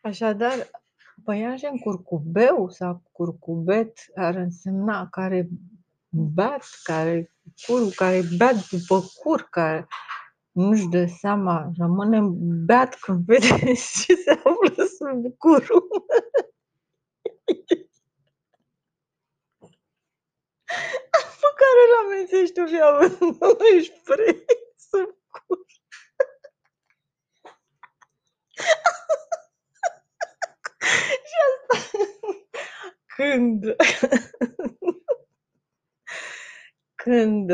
Așadar, păianjen curcubeu sau curcubet ar însemna care bat, care curul care beat după cur, care nu-și dă seama, rămâne beat când vede ce se află sub curul. Pe care îl amețești tu și având ești vrei sub cur. Și asta când când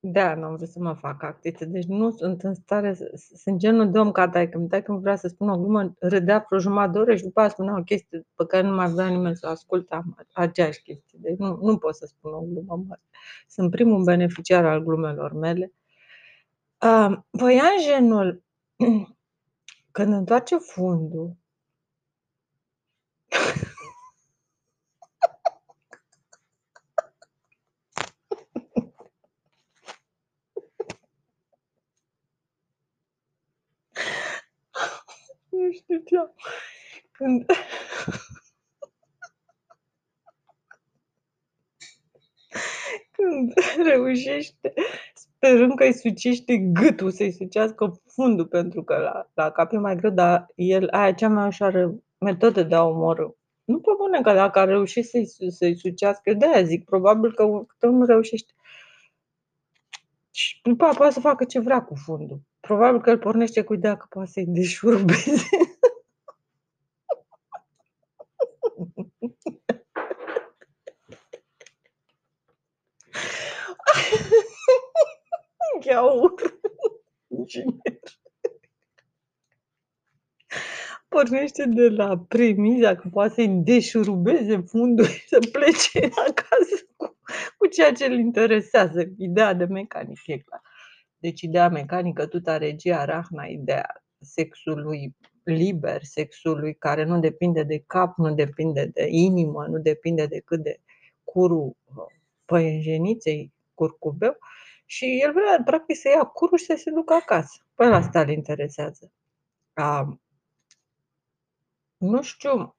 da, n-am vrut să mă fac actriță, deci nu sunt în stare să sunt genul de om ca taică-mi. Taică-mi vrea să spună o glumă, râdea vreo jumătate de oră și după aia spunea o chestie pe care nu mai vrea nimeni să o asculte, aceeași chestie. Deci nu, nu pot să spun o glumă mare. Sunt primul beneficiar al glumelor mele. Uh, păianjenul, când întoarce fundul, Nu știam. Când când reușește, sperând că îi sucește gâtul, să-i sucească fundul, pentru că la, la cap e mai greu, dar el, aia cea mai ușoară metodă de a omorâ. Nu pe bune că dacă a reușit să-i, să-i sucească, de aia zic, probabil că nu reușește. Și după aia poate să facă ce vrea cu fundul. Probabil că el pornește cu ideea că poate să-i deșurubeze. Gheaur. Inginer. Pornește de la premiza că poate să-i deșurubeze fundul și să plece acasă cu, cu ceea ce îl interesează. Ideea de mecanic, e clar. Deci ideea mecanică, tuta regia rahna, ideea sexului liber, sexului care nu depinde de cap, nu depinde de inimă, nu depinde decât de curul păienjeniței curcubeu și el vrea practic să ia curul și să se ducă acasă. Până asta îl interesează. A, nu știu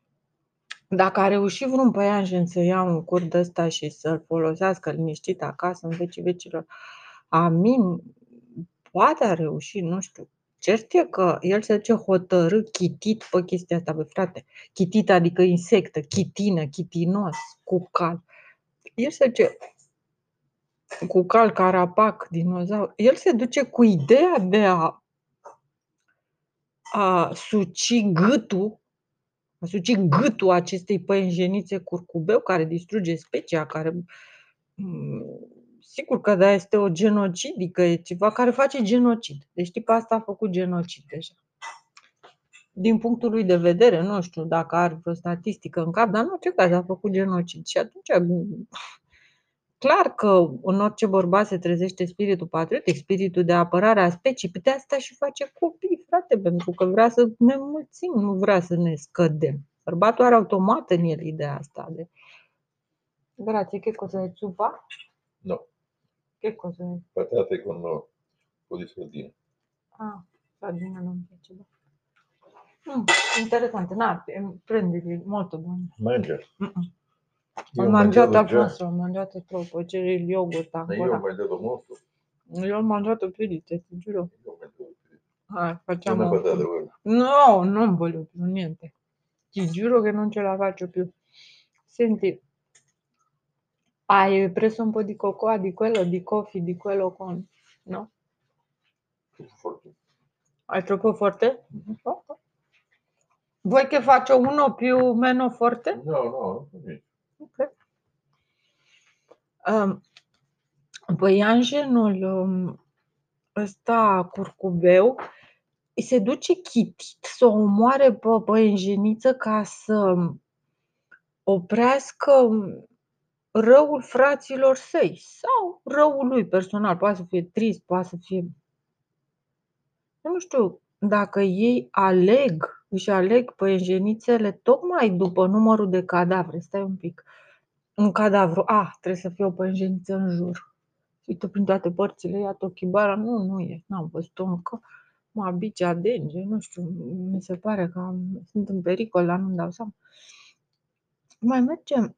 dacă a reușit vreun păianjen să ia un cur de ăsta și să-l folosească liniștit acasă în vecii vecilor. Amin, poate a reușit, nu știu. Cert e că el se duce hotărât, chitit pe chestia asta, bă, frate. Chitit adică insectă, chitină, chitinos, cu cal. El se duce cu cal, carapac, dinozaur. El se duce cu ideea de a, a suci gâtul, a suci gâtul acestei păienjenițe curcubeu care distruge specia, care sigur că da, este o genocidică, e ceva care face genocid. Deci tipul asta a făcut genocid deja. Din punctul lui de vedere, nu știu dacă are vreo statistică în cap, dar în orice caz a făcut genocid. Și atunci, clar că în orice bărbat se trezește spiritul patriotic, spiritul de apărare a speciei, pe de asta și face copii, frate, pentru că vrea să ne mulțim, nu vrea să ne scădem. Bărbatul are automat în el ideea asta de Grazie, che cosa è zuppa? No, Che cosa è? patate con un po' di sardine. Ah, sardina non mi piace. da. Mm, interessante, no, prendili, molto buono. Mangia. Mm-mm. Io Ho ho mangiato mangiato già. apposta, ho mangiato troppo, c'era il yogurt Ma io ho ancora. mangiato molto. Io ho mangiato più di te, ti giuro. Io ho mangiato più. Ah, una facciamo... No, non voglio più niente. Ti giuro che non ce la faccio più. Senti, hai preso un po' di cocoa di quello, di coffee, di quello con... No? Forte. È troppo forte? Ok. Vuoi che faccio uno più meno forte? No, no. Ok. Um, păianjenul um, ăsta curcubeu îi se duce chitit să o omoare pe păianjeniță ca să oprească răul fraților săi sau răul lui personal. Poate să fie trist, poate să fie... Eu nu știu dacă ei aleg, își aleg păianjenițele tocmai după numărul de cadavre. Stai un pic. Un cadavru, ah, trebuie să fie o păianjeniță în jur. Uite prin toate părțile, iată o chibara. Nu, nu e, n-am văzut-o încă. Acum bici adânge, nu știu, mi se pare că am, sunt în pericol, dar nu-mi dau seama. Mai mergem.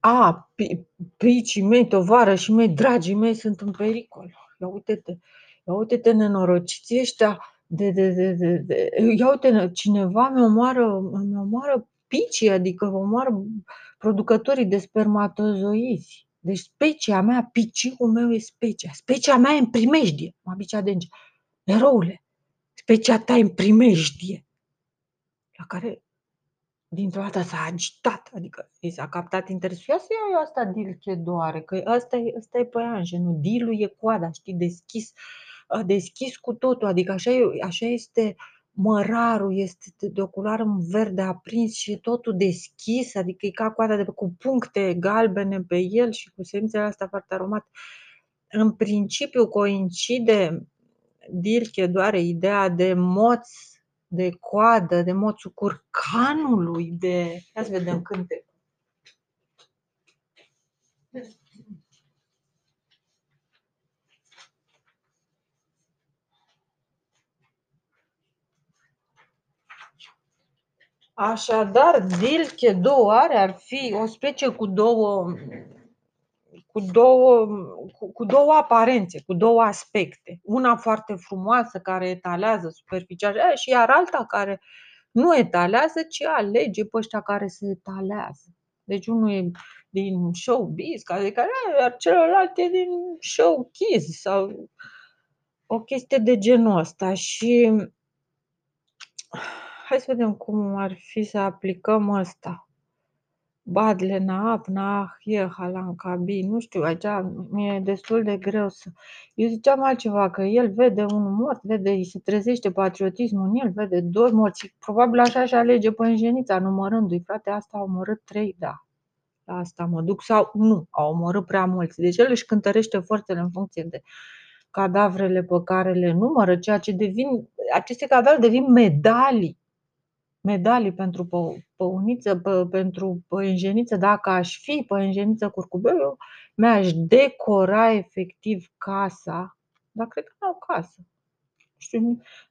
A, pi- picii mei, tovarășii mei, dragii mei sunt în pericol. Ia uite-te, ia uite-te nenorociții ăștia de, de, de, de, de. Ia uite, cineva mi omoară, mi omoară picii, adică omoară producătorii de spermatozoizi. Deci specia mea, piciul meu e specia. Specia mea e în primejdie. Mă bicea de Eroule, specia ta e în primejdie. La care dintr-o dată s-a agitat, adică i s-a captat interesul. Ia să iau eu asta dil ce doare, că ăsta e, ăsta e păianjenul, dilul e coada, știi, deschis, deschis cu totul, adică așa, e, așa este mărarul, este de ocular în verde aprins și e totul deschis, adică e ca coada de, cu puncte galbene pe el și cu semințele astea foarte aromate. În principiu coincide Dirche doare ideea de moț de coadă, de moțul curcanului, de... Ia să vedem cânte. Așadar, Dilche două are ar fi o specie cu două cu două, cu, cu două aparențe, cu două aspecte. Una foarte frumoasă care etalează superficial și iar alta care nu etalează, ci alege pe ăștia care se etalează. Deci unul e din showbiz, care, care iar celălalt e din showkiz sau o chestie de genul ăsta. Și hai să vedem cum ar fi să aplicăm ăsta. Badle naap, e halan cabi, nu știu, aici mi-e destul de greu să... Eu ziceam altceva, că el vede un mort, vede, îi se trezește patriotismul în el, vede doi morți. Probabil așa și alege pânjenița, numărându-i. Frate, asta a omorât trei, da. La asta mă duc. Sau nu, a omorât prea mulți. Deci el își cântărește forțele în funcție de cadavrele pe care le numără, ceea ce devin, aceste cadavre devin medalii medalii pentru păuniță, pentru păinjeniță, dacă aș fi păinjeniță curcubeu, eu mi-aș decora efectiv casa, dar cred că nu au casă. Știu,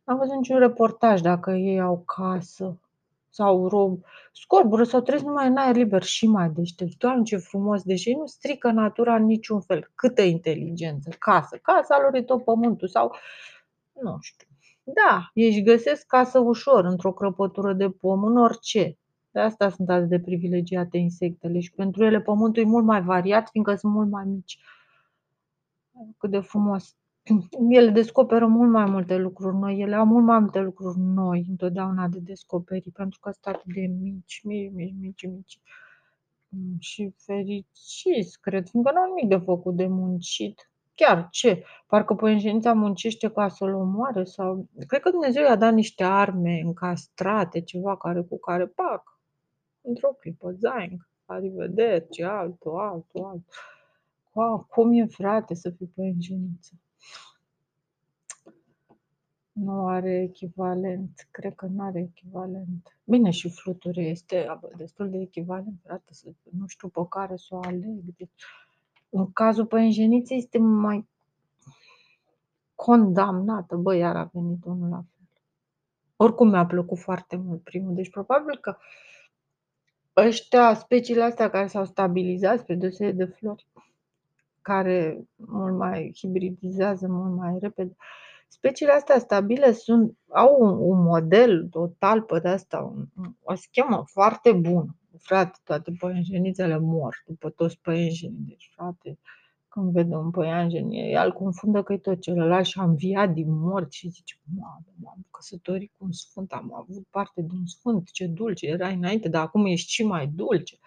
n-am văzut niciun reportaj dacă ei au casă sau rob, scorbură sau trăiesc numai în aer liber și mai deștept. Doamne, ce frumos! Deci ei nu strică natura în niciun fel. Câtă inteligență! Casă! Casa lor e tot pământul sau, nu știu, da, ei își găsesc casă ușor, într-o crăpătură de pom, în orice. De asta sunt atât de privilegiate insectele și pentru ele pământul e mult mai variat, fiindcă sunt mult mai mici. Cât de frumos. Ele descoperă mult mai multe lucruri noi, ele au mult mai multe lucruri noi întotdeauna de descoperit, pentru că sunt atât de mici, mici, mici, mici, mici. Și fericiți, cred, fiindcă nu au nimic de făcut de muncit. Chiar ce? Parcă păianjenița muncește ca să-l omoare sau... Cred că Dumnezeu i-a dat niște arme încastrate, ceva care, cu care, pac, într-o clipă, zaing, arrivederci, altul, altul, altul. Wow, cum e, frate, să fii păianjeniță? Nu are echivalent. Cred că nu are echivalent. Bine, și fluture este destul de echivalent, frate, să, nu știu pe care să o aleg. Deci, în cazul păianjeniței este mai condamnată. Bă, iar a venit unul la fel. Oricum mi-a plăcut foarte mult primul. Deci probabil că ăștia, speciile astea care s-au stabilizat spre deosebire de flori, care mult mai hibridizează mult mai repede, speciile astea stabile sunt, au un, un model, o talpă de asta, o schemă foarte bună frate, toate păianjenițele mor după toți păianjenii. Deci, frate, când vede un păianjen, el confundă că e tot celălalt și a înviat din mort și zice, mamă, m-am căsătorit cu un sfânt, am avut parte de un sfânt, ce dulce era înainte, dar acum ești și mai dulce.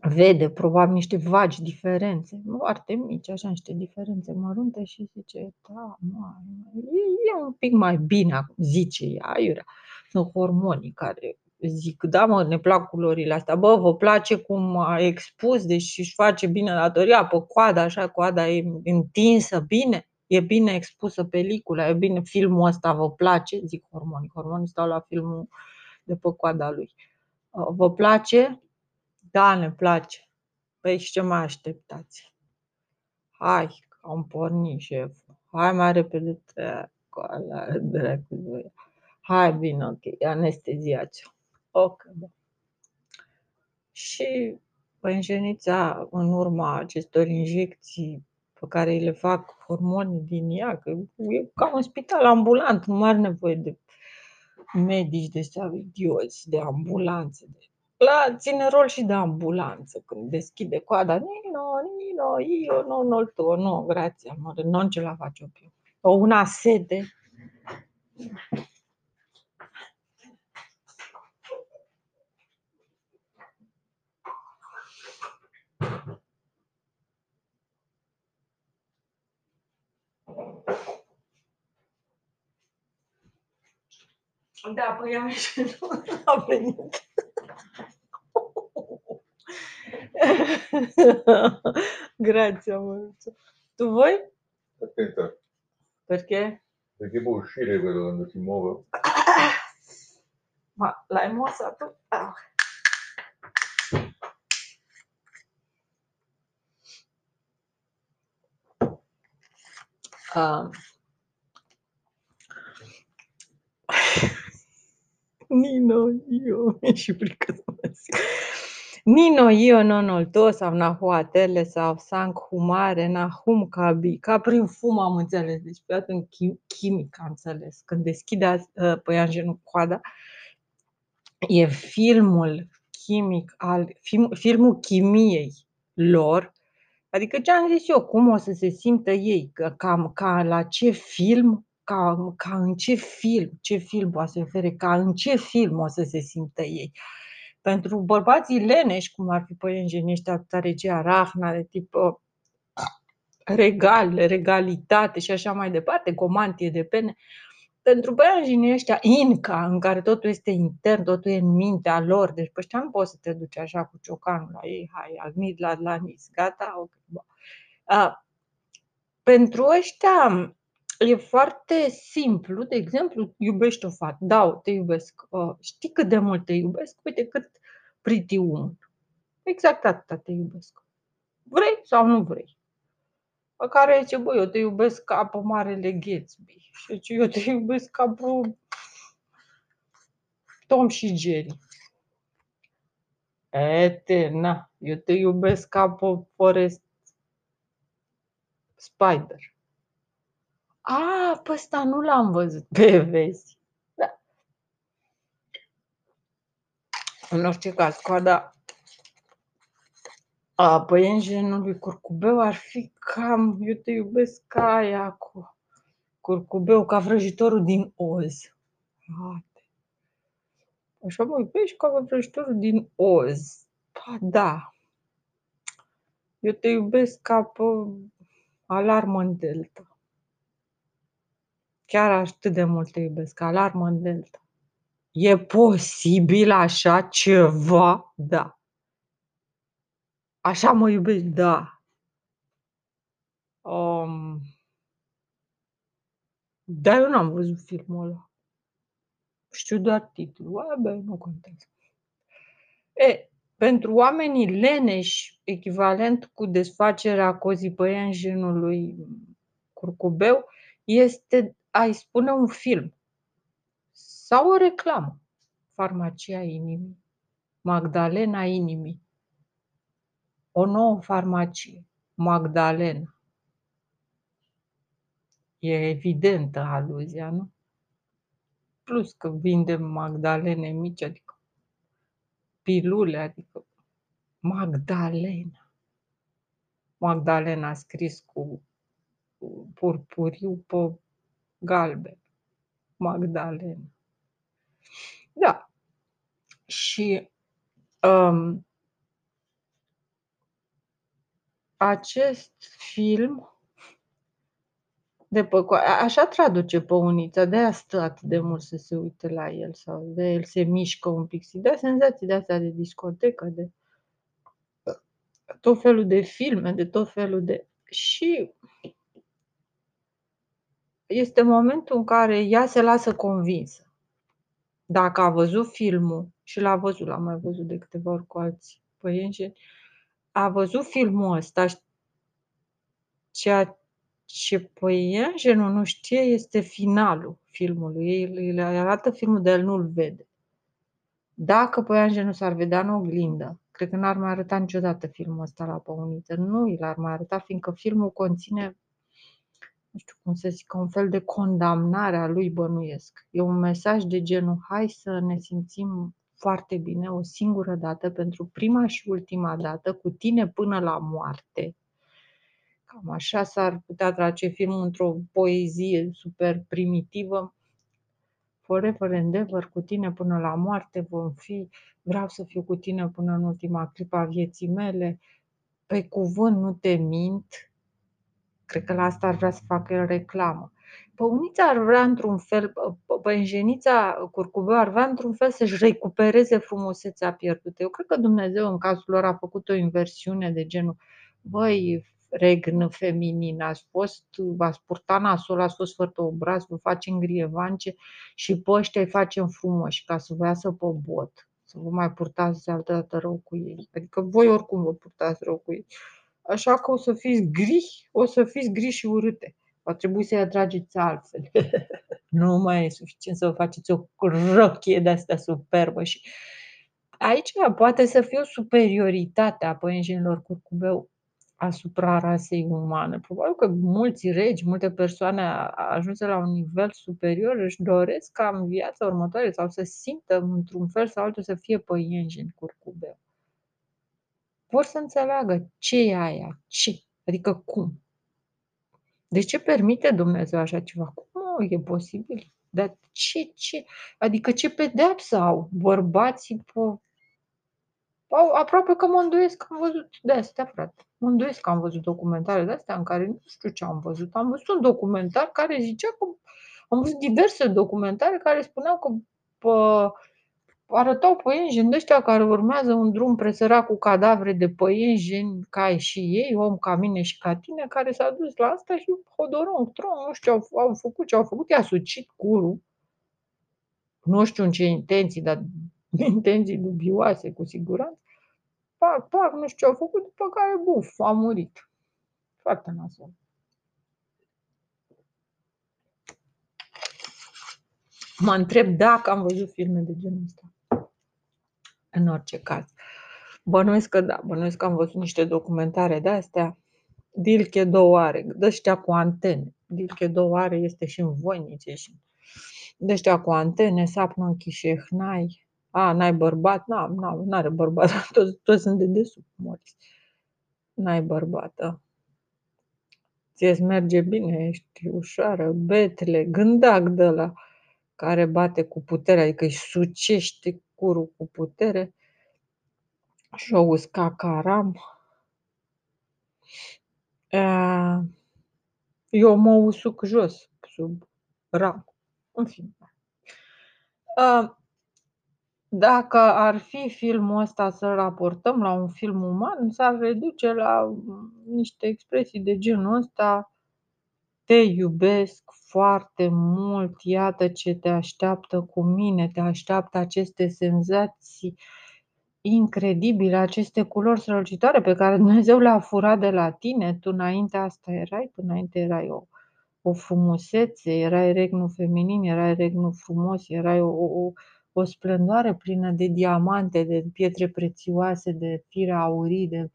Vede probabil niște vagi diferențe, foarte mici, așa niște diferențe mărunte și zice, da, mă, e, e un pic mai bine acum, zice ea, iurea. Sunt hormonii care zic, da mă, ne plac culorile astea, bă, vă place cum a expus, deci își face bine datoria pe coada, așa, coada e întinsă bine, e bine expusă pelicula, e bine filmul ăsta vă place, zic hormonii, hormonii stau la filmul de pe coada lui. Vă place? Da, ne place. Păi și ce mai așteptați? Hai, am pornit șef. Hai mai repede treacu, ala dracu de ea. Hai bine, ok, anesteziați-o. Ok, da. Și păienjenița, în urma acestor injecții pe care îi le fac hormonii din ea, că e ca un spital ambulant, nu are nevoie de medici de ăștia idioți, de ambulanțe. De... La ține rol și de ambulanță, când deschide coada, Nino, Nino, io non ho il tuo, no, grazie amore, non ce la faccio più. Ho una sete. Da, păi am și nu a venit. Grazie amore. Tu vuoi? Attenta, Perché? perché può uscire quello quando si muove. Ma l'hai mossa tu? Ah. Ah. Nino, io mi și frică să mă zic. Nino, io non ho il tuo sau nahuatele sau sang humare, nahum cabi. Ca prin fum am înțeles, deci pe atunci chi- chimic am înțeles. Când deschide uh, păianjenul coada, e filmul chimic al, film, filmul chimiei lor, adică ce am zis eu, cum o să se simtă ei, că, ca, ca la ce film, ca, ca în ce film, ce film poate să se refere, ca în ce film o să se simtă ei. Pentru bărbații leneși, cum ar fi păienjenii ăștia, atâta regia Rahna, de tip uh, regal, regalitate și așa mai departe, comantie de pene, pentru păianjenii ăștia inca, în care totul este intern, totul e în mintea lor, deci pe ăștia nu poți să te duci așa cu ciocanul la ei, hai, agnit la lanis, gata, ok. bă. A, pentru ăștia e foarte simplu, de exemplu, iubești o fată, da, te iubesc, uh, știi cât de mult te iubesc, uite cât pretty woman. Exact atâta te iubesc. Vrei sau nu vrei? Pe care zice, băi, eu te iubesc ca pe Marele Gatsby. Și zice, eu te iubesc ca pe Tom și Jerry. Ete, na, eu te iubesc ca pe Forest Spider. A, pe ăsta nu l-am văzut. Pe vezi. Da. În orice caz, coada a păienjenului curcubeu ar fi cam, eu te iubesc ca aia cu curcubeu, ca vrăjitorul din Oz. Frate. Așa mă iubești ca vrăjitorul din Oz. Pa, da. Eu te iubesc ca pe alarmă în delta. Chiar atât de mult te iubesc, alarmă în delta. E posibil așa ceva? Da. Așa mă iubești? Da. Um, dar eu n-am văzut filmul ăla. Știu doar titlul. A, bă, nu contează. E, pentru oamenii leneși, echivalent cu desfacerea cozipăianjenului curcubeu, este a-i spune un film sau o reclamă. Farmacia inimii, Magdalena inimii, o nouă farmacie, Magdalena. E evidentă aluzia, nu? Plus că vindem magdalene mici, adică pilule, adică Magdalena. Magdalena scris cu cu purpuriu pe galben. Magdalena. Da. Și um, acest film de pe, co- a- așa traduce pe unița, de aia stă atât de mult să se uite la el sau de el se mișcă un pic, și dă senzații de astea de discotecă, de tot felul de filme, de tot felul de... Și este momentul în care ea se lasă convinsă. Dacă a văzut filmul, și l-a văzut, l-am mai văzut de câteva ori cu alți păienjeni, a văzut filmul ăsta, ceea Ce păianjenul nu știe este finalul filmului. Ei îi arată filmul, dar el nu-l vede. Dacă păianjenul s-ar vedea în oglindă, cred că n-ar mai arăta niciodată filmul ăsta la păuniță. Nu i l-ar mai arăta, fiindcă filmul conține, nu știu cum să zic, un fel de condamnare a lui bănuiesc. E un mesaj de genul, hai să ne simțim foarte bine o singură dată, pentru prima și ultima dată, cu tine până la moarte. Cam așa s-ar putea trage filmul într-o poezie super primitivă. Forever and ever, cu tine până la moarte vom fi, vreau să fiu cu tine până în ultima clipă a vieții mele, pe cuvânt nu te mint. Cred că la asta ar vrea să facă el reclamă. Păunița ar vrea într-un fel, păinjenița curcubeu ar vrea într-un fel să-și recupereze frumusețea pierdută. Eu cred că Dumnezeu în cazul lor a făcut o inversiune de genul, băi, regn feminin, ați fost, v-ați purtat nasul, ați fost fără obraz, vă facem grievance și pe ăștia îi facem frumoși ca să vă iasă pe bot, să vă mai purtați altă dată rău cu ei. Adică voi oricum vă purtați rău cu ei. Așa că o să fiți gri, o să fiți gri și urâte. Va trebui să-i atrageți altfel. nu mai e suficient să vă faceți o rochie de asta superbă și aici poate să fie o superioritate a păienjenilor curcubeu asupra rasei umane. Probabil că mulți regi, multe persoane ajunse la un nivel superior își doresc ca în viața următoare sau să simtă într-un fel sau altul să fie păienjeni curcubeu. Vor să înțeleagă ce e aia, ce, adică cum. De ce permite Dumnezeu așa ceva? Cum e posibil? Dar ce, ce, adică ce pedeapsă au bărbații pe aproape că mă îndoiesc că am văzut de astea, frate. Mă îndoiesc că am văzut documentare de astea în care nu știu ce am văzut. Am văzut un documentar care zicea că am văzut diverse documentare care spuneau că pă, arătau păienjeni de ăștia care urmează un drum presărat cu cadavre de păienjeni ca ai și ei, om ca mine și ca tine, care s-a dus la asta și hodorong, tron, nu știu, au, au făcut ce au făcut, i-a sucit curul. Nu știu în ce intenții, dar intenții dubioase, cu siguranță pac, pac, nu știu ce au făcut, după care, buf, a murit. Foarte nasol. Mă întreb dacă am văzut filme de genul ăsta. În orice caz. Bănuiesc că da, bănuiesc că am văzut niște documentare de astea. Dilche două are, de cu antene. Dilche două are este și în Voinice și de cu antene, sapnă în Chișehnai, a, n-ai bărbat? N-am, n-am, n-are bărbat, toți, toți sunt de desubt, morți. N-ai bărbată. Ție-ți merge bine, ești ușoară, betele, gândac de la care bate cu putere, adică îi sucește curul cu putere și o usca caram. Eu mă usuc jos, sub ram. În fine. Dacă ar fi filmul ăsta să-l raportăm la un film uman, s-ar reduce la mm, niște expresii de genul ăsta: Te iubesc foarte mult, iată ce te așteaptă cu mine, te așteaptă aceste senzații incredibile, aceste culori strălucitoare pe care Dumnezeu le-a furat de la tine. Tu înainte asta erai, tu înainte erai o, o frumusețe, erai regnul feminin, erai regnul frumos, erai o, o, o splendoare plină de diamante, de pietre prețioase, de fire aurii, de,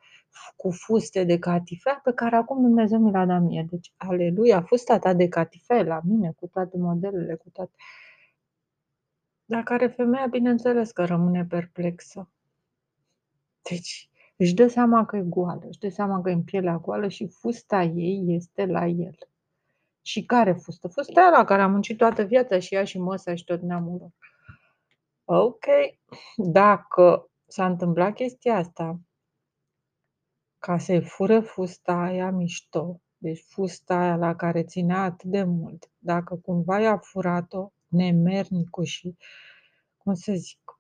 cu fuste de catifea, pe care acum Dumnezeu mi l-a dat mie. Deci, aleluia, fusta ta de catifea la mine, cu toate modelele, cu toate... Dar care femeia, bineînțeles că rămâne perplexă. Deci, își dă seama că e goală, își dă seama că e în pielea goală și fusta ei este la el. Și care fustă? Fusta aia la care a muncit toată viața și ea și măsa și tot neamul lor. Ok, dacă s-a întâmplat chestia asta, ca să-i fură fusta aia mișto, deci fusta aia la care ținea atât de mult, dacă cumva i-a furat-o nemernicul și, cum să zic,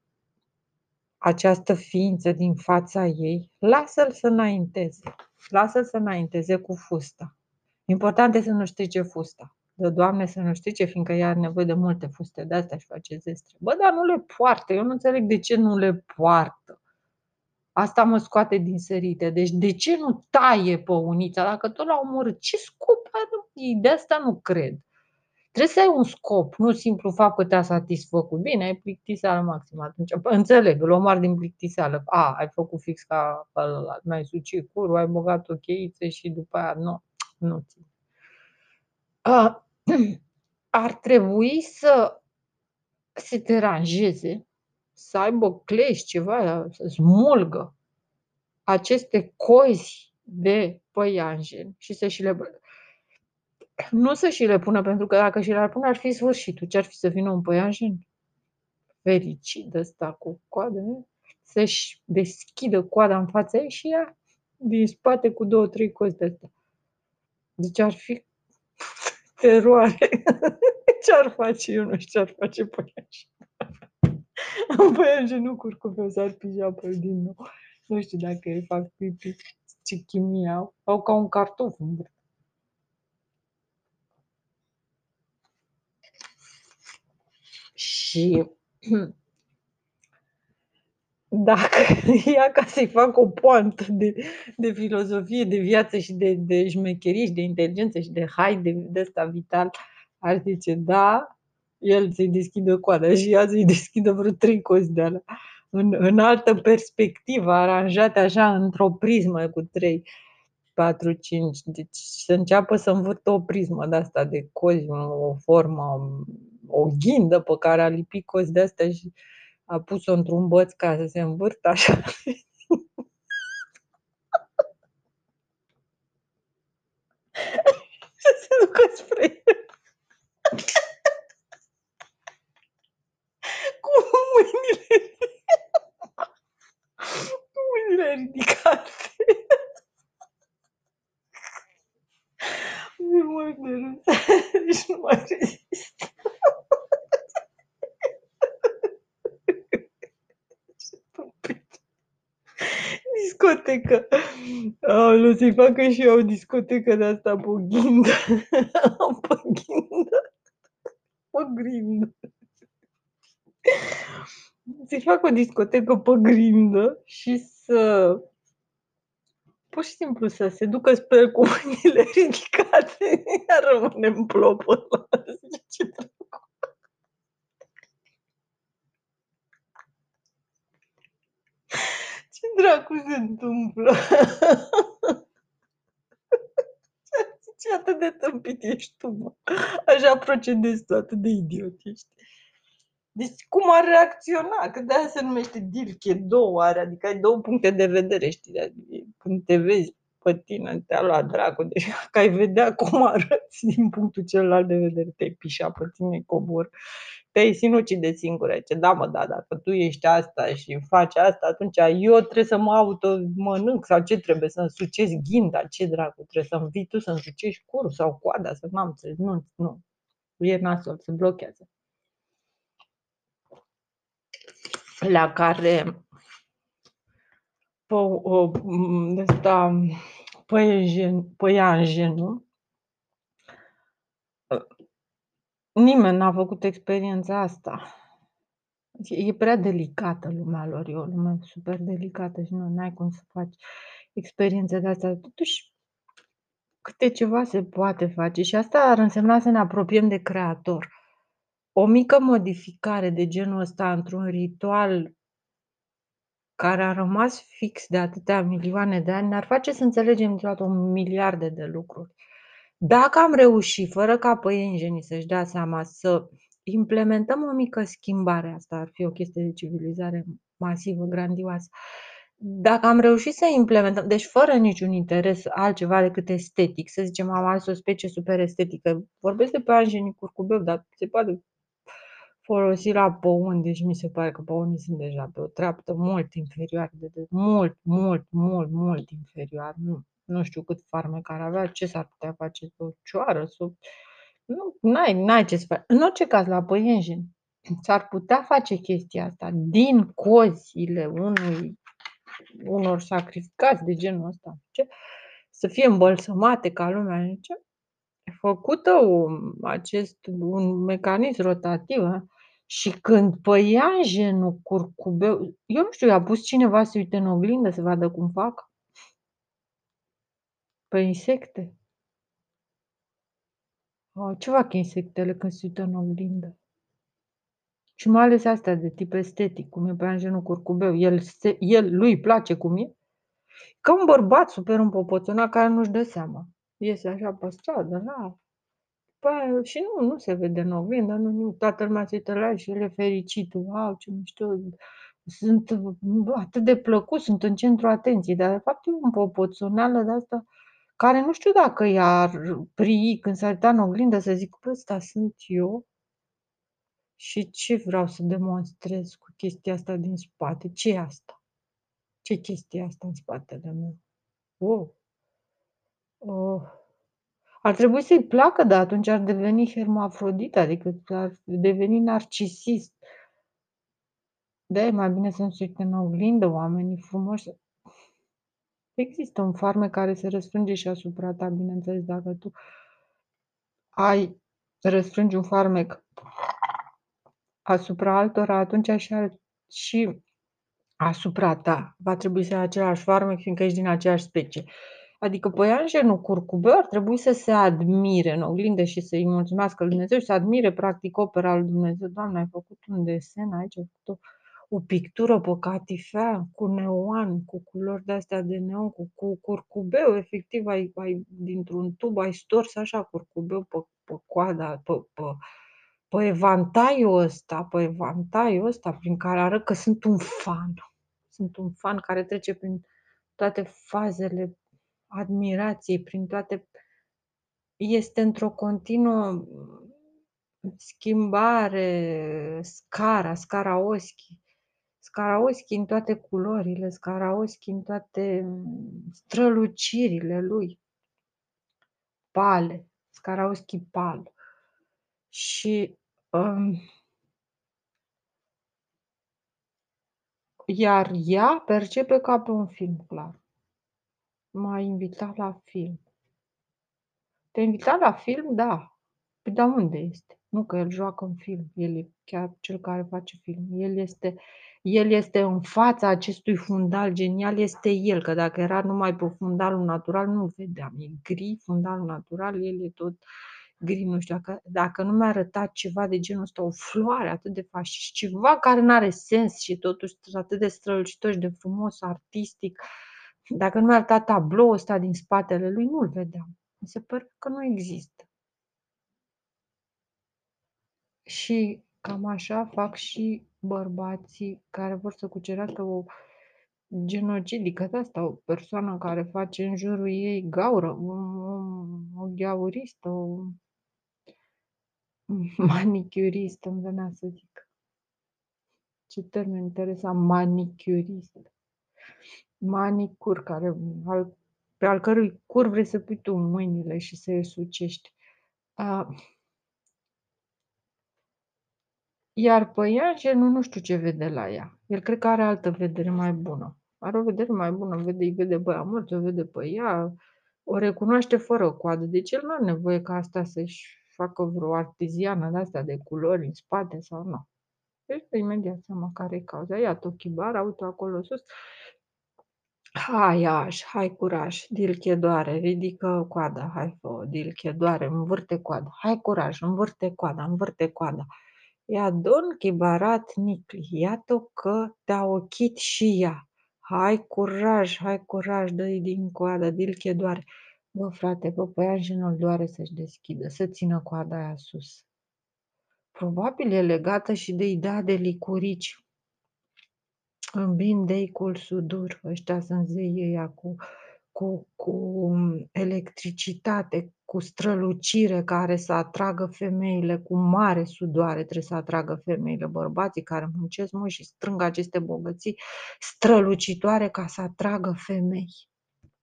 această ființă din fața ei, lasă-l să înainteze. Lasă-l să înainteze cu fusta. Important este să nu strice fusta de Doamne să nu știi ce, fiindcă ea are nevoie de multe fuste de astea și face zestre. Bă, dar nu le poartă. Eu nu înțeleg de ce nu le poartă. Asta mă scoate din sărite. Deci de ce nu taie pe unița? Dacă tot l-au omorât, ce scop are? De asta nu cred. Trebuie să ai un scop, nu simplu fapt că te-a satisfăcut. Bine, ai plictiseală maximă atunci. Înțeleg, îl omar din plictiseală. A, ai făcut fix ca ăla, mai suci curul, ai băgat o cheiță și după aia nu, nu țin. Ar trebui să se deranjeze, să aibă clești ceva, să smulgă aceste cozi de păianjen și să și le nu să și le pună, pentru că dacă și le-ar pune, ar fi sfârșitul. Ce ar fi să vină un păianjen fericit ăsta cu coadă, să-și deschidă coada în fața ei și ea din spate cu două, trei cozi de astea. Deci ar fi teroare. ce ar face? Eu nu știu ce ar face păianjen. Un păianjen nu curcubeu, s-ar pija pe din nou. Nu știu dacă îi fac pipi, ce chimie au. Au ca un cartof în Și dacă ia ca să-i fac o poantă de, de filozofie, de viață și de, de șmecherie și de inteligență și de hai de, de ăsta vital, ar zice, da, el să-i deschidă coada și ea să-i deschidă vreo trei cozi de alea. În, în altă perspectivă, aranjate așa într-o prismă cu trei, patru, cinci. Deci să înceapă să învârtă o prismă de asta de cozi, o formă o ghindă pe care a lipit cozi de astea și a pus-o într-un băț ca să se învârtă așa. să se ducă spre el. cu mâinile cu mâinile ridicate. Nu mai de râs. Deci nu mai rezist. discotecă. Aoleu, să-i facă și eu o discotecă de asta pe ghindă. pe ghindă. Pe grindă. Să-i fac o discotecă pe grindă și să pur și simplu să se ducă spre cu mâinile ridicate, iar rămâne în plopul ăla. Ce Ce dracu se întâmplă? Ce atât de tâmpit ești tu, mă. Așa procedezi tu, atât de idiot ești. Deci cum ar reacționa? Că de-aia se numește Dilche, două are, adică ai două puncte de vedere, știi? Adică când te vezi pe tine, te-a luat dracu, deci că ai vedea cum arăți din punctul celălalt de vedere, te-ai pișa pe tine, cobor te-ai sinucide singură. Ce da, mă, da, dacă tu ești asta și faci asta, atunci eu trebuie să mă auto-mănânc sau ce trebuie, să-mi sucesc ghinda, ce dracu, trebuie să-mi vii tu să-mi sucești curul sau coada, să n-am înțeles. Nu, nu. E nasol, se blochează. La care ăsta, păianjenul, Nimeni n-a făcut experiența asta. E prea delicată lumea lor, e o lume super delicată și nu ai cum să faci experiențe de astea. Totuși, câte ceva se poate face și asta ar însemna să ne apropiem de Creator. O mică modificare de genul ăsta într-un ritual care a rămas fix de atâtea milioane de ani ne-ar face să înțelegem toate un miliarde de lucruri. Dacă am reușit, fără ca păienjenii să-și dea seama, să implementăm o mică schimbare, asta ar fi o chestie de civilizare masivă, grandioasă, dacă am reușit să implementăm, deci fără niciun interes altceva decât estetic, să zicem, am ales o specie super estetică, vorbesc de pe anjenii curcubeu, dar se poate folosi la păuni, deci mi se pare că păunii sunt deja pe o treaptă mult inferioară, de, de mult, mult, mult, mult inferior. Nu, nu știu cât farmec ar avea, ce s-ar putea face pe o cioară, sub... Nu, n-ai, n-ai ce să faci. În orice caz, la păienjen, s-ar putea face chestia asta din cozile unui, unor sacrificați de genul ăsta, ce? să fie îmbălsămate ca lumea, ce? făcută un, acest, un mecanism rotativ, Și când păianjenul curcubeu eu nu știu, i-a pus cineva să se uite în oglindă să vadă cum fac? Pe insecte? A, ce fac insectele când se uită în oglindă? Și mai ales astea de tip estetic, cum e păianjenul curcubeu. El se el lui place cum e? Ca un bărbat super împopoțonat care nu-și dă seama. Iese așa pe stradă, da. Păi, și nu, nu se vede în oglindă, nu nimic. Toată lumea se uită la el și el e fericit. Wow, ce mișto! Sunt atât de plăcut, sunt în centrul atenției, dar de fapt e o împopoțoneală de asta care nu știu dacă i-ar prii când s-ar uita în oglindă să zică: "Bă, ăsta sunt eu?" Și ce vreau să demonstrez cu chestia asta din spate? ce e asta? Ce chestie e asta în spatele meu? Oh! Oh! Ar trebui să-i placă, dar atunci ar deveni hermafrodit, adică ar deveni narcisist. De-aia e mai bine să nu se uite în oglindă oamenii frumoși. Există un farmec care se răsfrânge și asupra ta, bineînțeles, dacă tu ai răsfrângi un farmec asupra altora, atunci și și asupra ta va trebui să ai același farmec, fiindcă ești din aceeași specie. Adică păianjenul curcubeu ar trebui să se admire în oglindă și să-i mulțumească lui Dumnezeu și să admire practic opera lui Dumnezeu. Doamne, ai făcut un desen aici, ai făcut o, o pictură pe catifea cu neon, cu culori de-astea de neon, cu, cu curcubeu, efectiv, ai, ai dintr-un tub ai stors așa curcubeu pe, pe coada, pe, pe, pe evantaiul ăsta, pe evantaiul ăsta prin care arăt că sunt un fan. Sunt un fan care trece prin toate fazele admirației, prin toate este într-o continuă schimbare, scara, scara Oschi. Scara Oschi în toate culorile, scara Oschi în toate strălucirile lui. Pale, scara Oschi pal. Și um, iar ea percepe ca pe un film, clar. M-a invitat la film. Te-a invitat la film? Da. Păi dar unde este? Nu că el joacă în film, el e chiar cel care face film. El este el este în fața acestui fundal genial, este el, că dacă era numai pe fundalul natural nu-l vedeam. E gri, fundalul natural, el e tot gri, nu știu, dacă, dacă nu mi-a arătat ceva de genul ăsta, o floare atât de fascist, ceva care nu are sens și totuși atât de strălucitor și de frumos, artistic, dacă nu mi-a arătat tabloul ăsta din spatele lui, nu-l vedeam. Mi se pare că nu există. Și cam așa fac și bărbații care vor să cucerească o genocidică de asta, o persoană care face în jurul ei gaură, o, o, o gheauristă, o manicuristă, îmi venea să zic. Ce termen interesant, manicurist. Manicur, care, al, pe al cărui cur vrei să pui tu mâinile și să le sucești. A, iar păianjenul nu știu ce vede la ea. El cred că are altă vedere mai bună. Are o vedere mai bună, vede, îi vede băia mort, o vede pe ea, o recunoaște fără coadă. Deci el nu are nevoie ca asta să-și facă vreo artiziană de asta de culori în spate sau nu. Deci imediat seama care e cauza. Ia tochibara, uite acolo sus. Hai, aș, hai curaj, dilche doare, ridică coada, hai fă, dilche doare, învârte coada, hai curaj, învârte coada, învârte coada. Ia don chibarat nicli, iată că te-a ochit și ea. Hai curaj, hai curaj, dă-i din coada, dilche doare. Bă, frate, bă, păianjenul doare să-și deschidă, să țină coada aia sus. Probabil e legată și de ideea de licurici. În bindeicul sudur, ăștia sunt zeii ăia cu, cu, cu electricitate, cu strălucire care să atragă femeile, cu mare sudoare trebuie să atragă femeile, bărbații care muncesc mult și strâng aceste bogății strălucitoare ca să atragă femei.